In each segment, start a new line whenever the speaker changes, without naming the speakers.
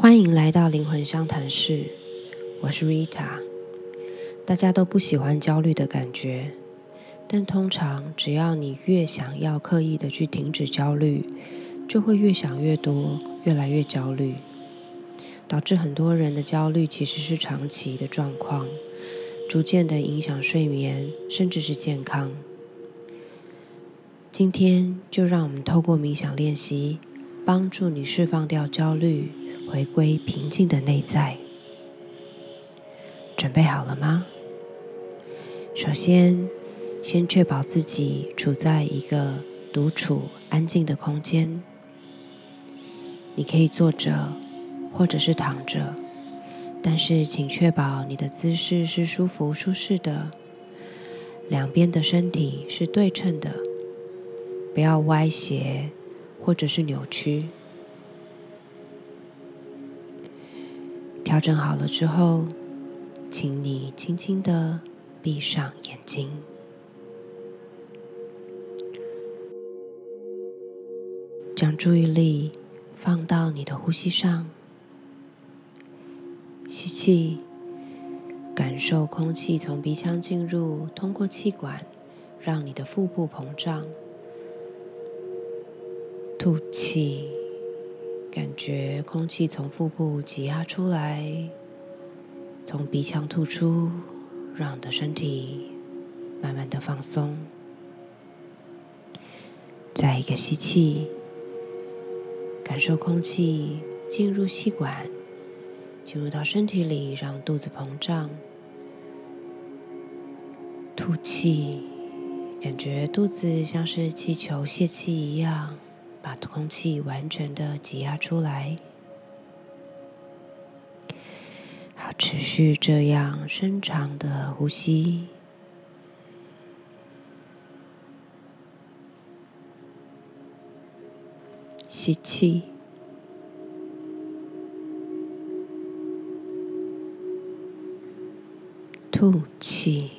欢迎来到灵魂相谈室，我是 Rita。大家都不喜欢焦虑的感觉，但通常只要你越想要刻意的去停止焦虑，就会越想越多，越来越焦虑，导致很多人的焦虑其实是长期的状况，逐渐的影响睡眠，甚至是健康。今天就让我们透过冥想练习，帮助你释放掉焦虑。回归平静的内在，准备好了吗？首先，先确保自己处在一个独处、安静的空间。你可以坐着，或者是躺着，但是请确保你的姿势是舒服、舒适的，两边的身体是对称的，不要歪斜或者是扭曲。调整好了之后，请你轻轻的闭上眼睛，将注意力放到你的呼吸上。吸气，感受空气从鼻腔进入，通过气管让你的腹部膨胀。吐气。感觉空气从腹部挤压出来，从鼻腔吐出，让你的身体慢慢的放松。再一个吸气，感受空气进入气管，进入到身体里，让肚子膨胀。吐气，感觉肚子像是气球泄气一样。把空气完全的挤压出来，好，持续这样深长的呼吸，吸气，吐气。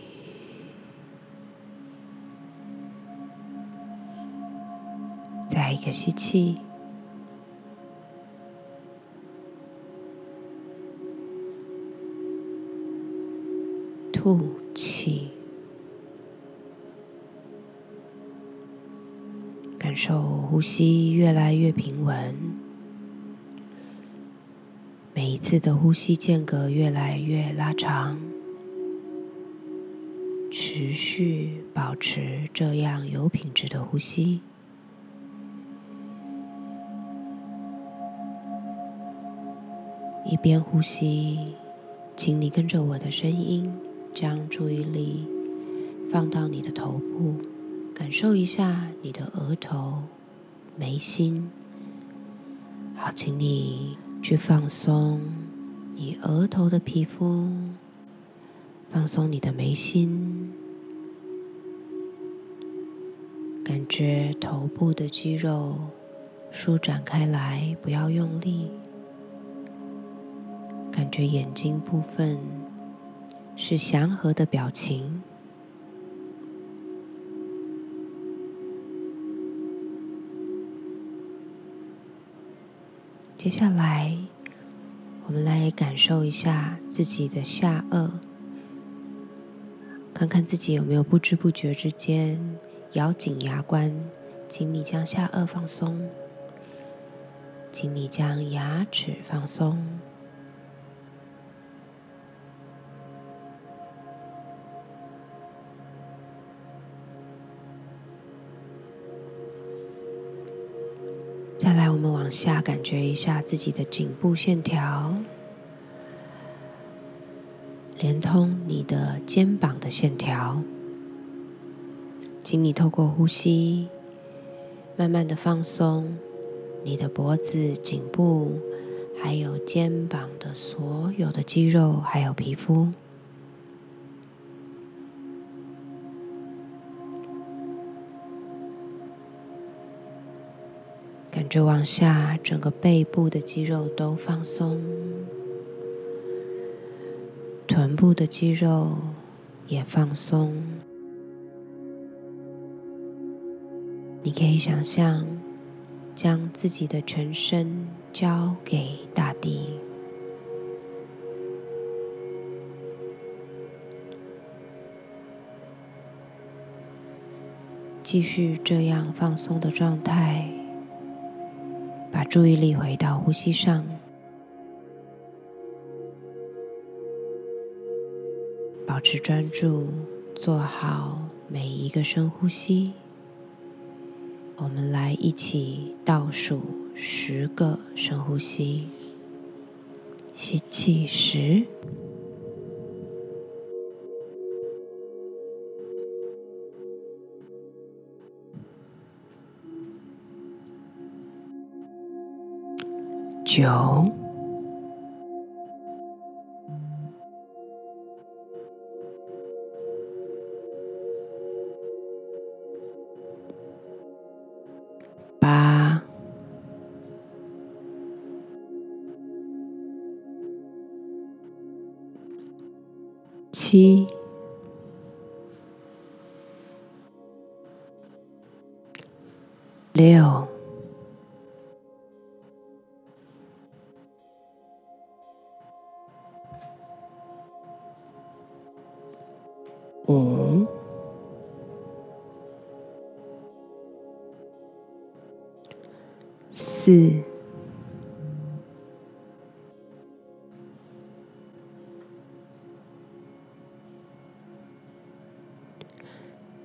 个吸气，吐气，感受呼吸越来越平稳，每一次的呼吸间隔越来越拉长，持续保持这样有品质的呼吸。一边呼吸，请你跟着我的声音，将注意力放到你的头部，感受一下你的额头、眉心。好，请你去放松你额头的皮肤，放松你的眉心，感觉头部的肌肉舒展开来，不要用力。感觉眼睛部分是祥和的表情。接下来，我们来感受一下自己的下颚，看看自己有没有不知不觉之间咬紧牙关。请你将下颚放松，请你将牙齿放松。再来，我们往下感觉一下自己的颈部线条，连通你的肩膀的线条。请你透过呼吸，慢慢的放松你的脖子、颈部，还有肩膀的所有的肌肉，还有皮肤。就往下整个背部的肌肉都放松臀部的肌肉也放松。你可以想象将自己的全身交给大地继续这样放松的状态。把注意力回到呼吸上，保持专注，做好每一个深呼吸。我们来一起倒数十个深呼吸，吸气十。九、八、七、六。五、四、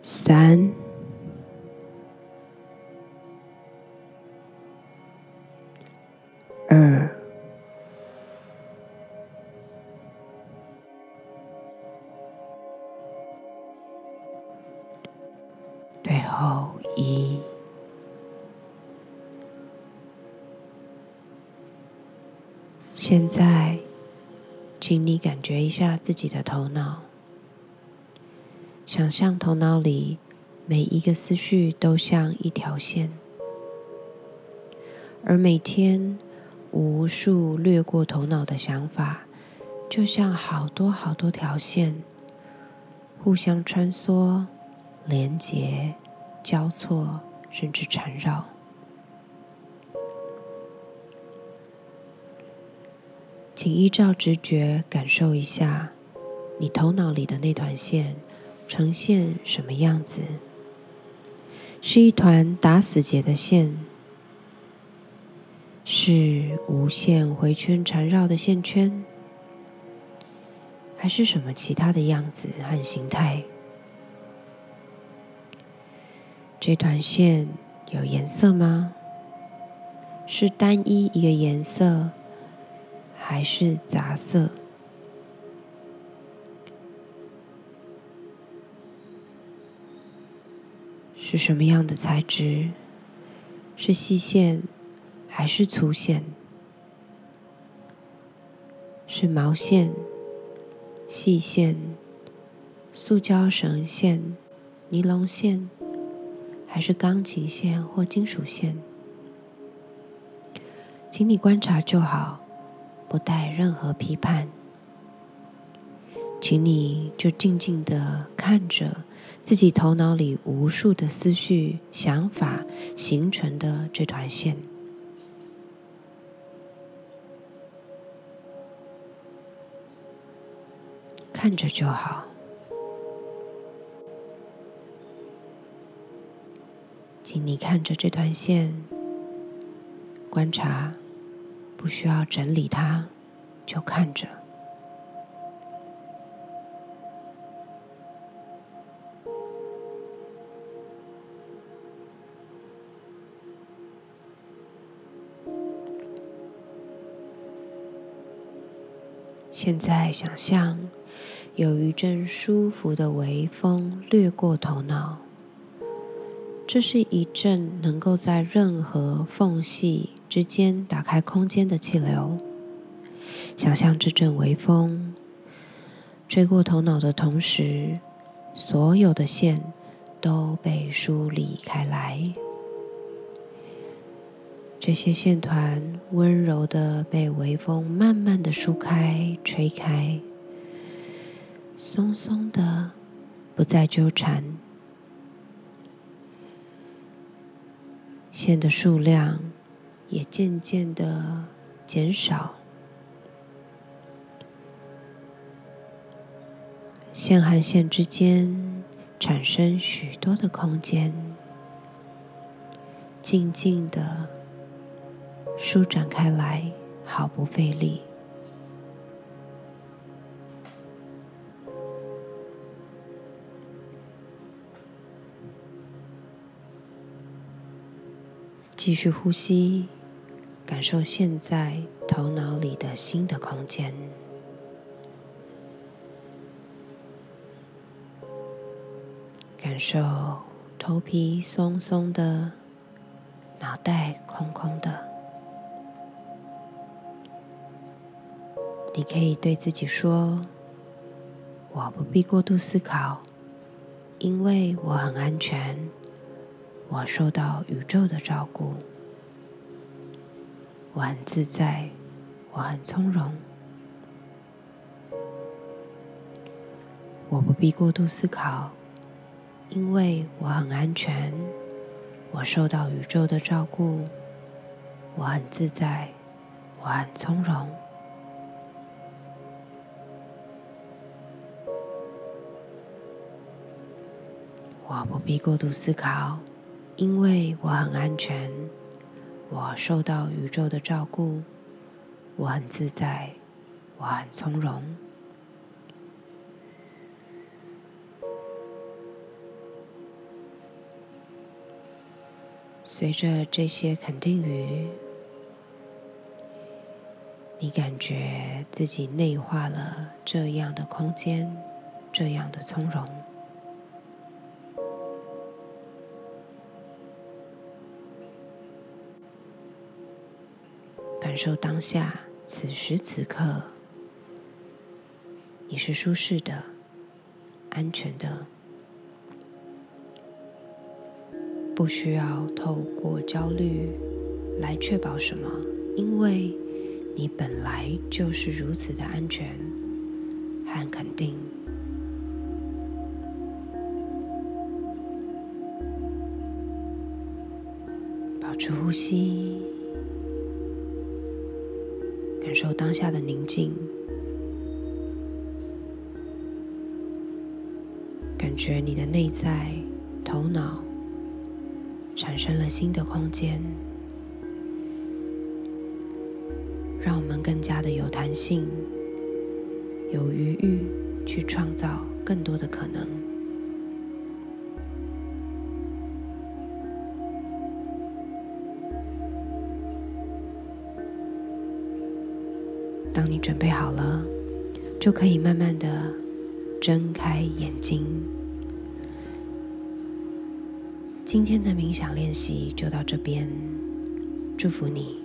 三、二。后一，现在，请你感觉一下自己的头脑，想象头脑里每一个思绪都像一条线，而每天无数掠过头脑的想法，就像好多好多条线，互相穿梭。连接、交错，甚至缠绕，请依照直觉感受一下，你头脑里的那团线呈现什么样子？是一团打死结的线，是无限回圈缠绕的线圈，还是什么其他的样子和形态？这团线有颜色吗？是单一一个颜色，还是杂色？是什么样的材质？是细线还是粗线？是毛线、细线、塑胶绳线、尼龙线？还是钢琴线或金属线，请你观察就好，不带任何批判。请你就静静的看着自己头脑里无数的思绪、想法形成的这团线，看着就好。请你看着这段线，观察，不需要整理它，就看着。现在想象有一阵舒服的微风掠过头脑。这是一阵能够在任何缝隙之间打开空间的气流。想象这阵微风吹过头脑的同时，所有的线都被梳理开来。这些线团温柔的被微风慢慢的梳开、吹开，松松的，不再纠缠。线的数量也渐渐的减少，线和线之间产生许多的空间，静静的舒展开来，毫不费力。继续呼吸，感受现在头脑里的新的空间，感受头皮松松的，脑袋空空的。你可以对自己说：“我不必过度思考，因为我很安全。”我受到宇宙的照顾，我很自在，我很从容，我不必过度思考，因为我很安全，我受到宇宙的照顾，我很自在，我很从容，我不必过度思考。因为我很安全，我受到宇宙的照顾，我很自在，我很从容。随着这些肯定语，你感觉自己内化了这样的空间，这样的从容。感受当下，此时此刻，你是舒适的、安全的，不需要透过焦虑来确保什么，因为你本来就是如此的安全和肯定。保持呼吸。感受当下的宁静，感觉你的内在、头脑产生了新的空间，让我们更加的有弹性、有余裕去创造更多的可能。当你准备好了，就可以慢慢的睁开眼睛。今天的冥想练习就到这边，祝福你。